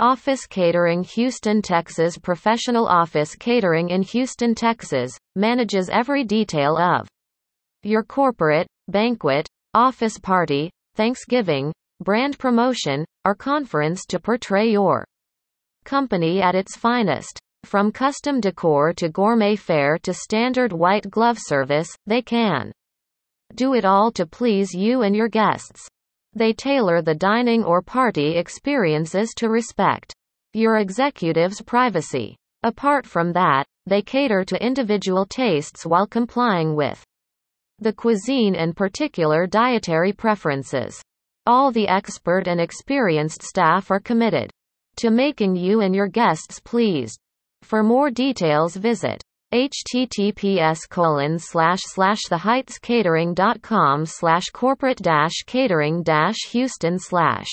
Office Catering Houston, Texas Professional Office Catering in Houston, Texas, manages every detail of your corporate, banquet, office party, Thanksgiving, brand promotion, or conference to portray your company at its finest. From custom decor to gourmet fare to standard white glove service, they can do it all to please you and your guests. They tailor the dining or party experiences to respect your executive's privacy. Apart from that, they cater to individual tastes while complying with the cuisine and particular dietary preferences. All the expert and experienced staff are committed to making you and your guests pleased. For more details visit https colon slash slash theheightscatering.com slash corporate dash catering dash houston slash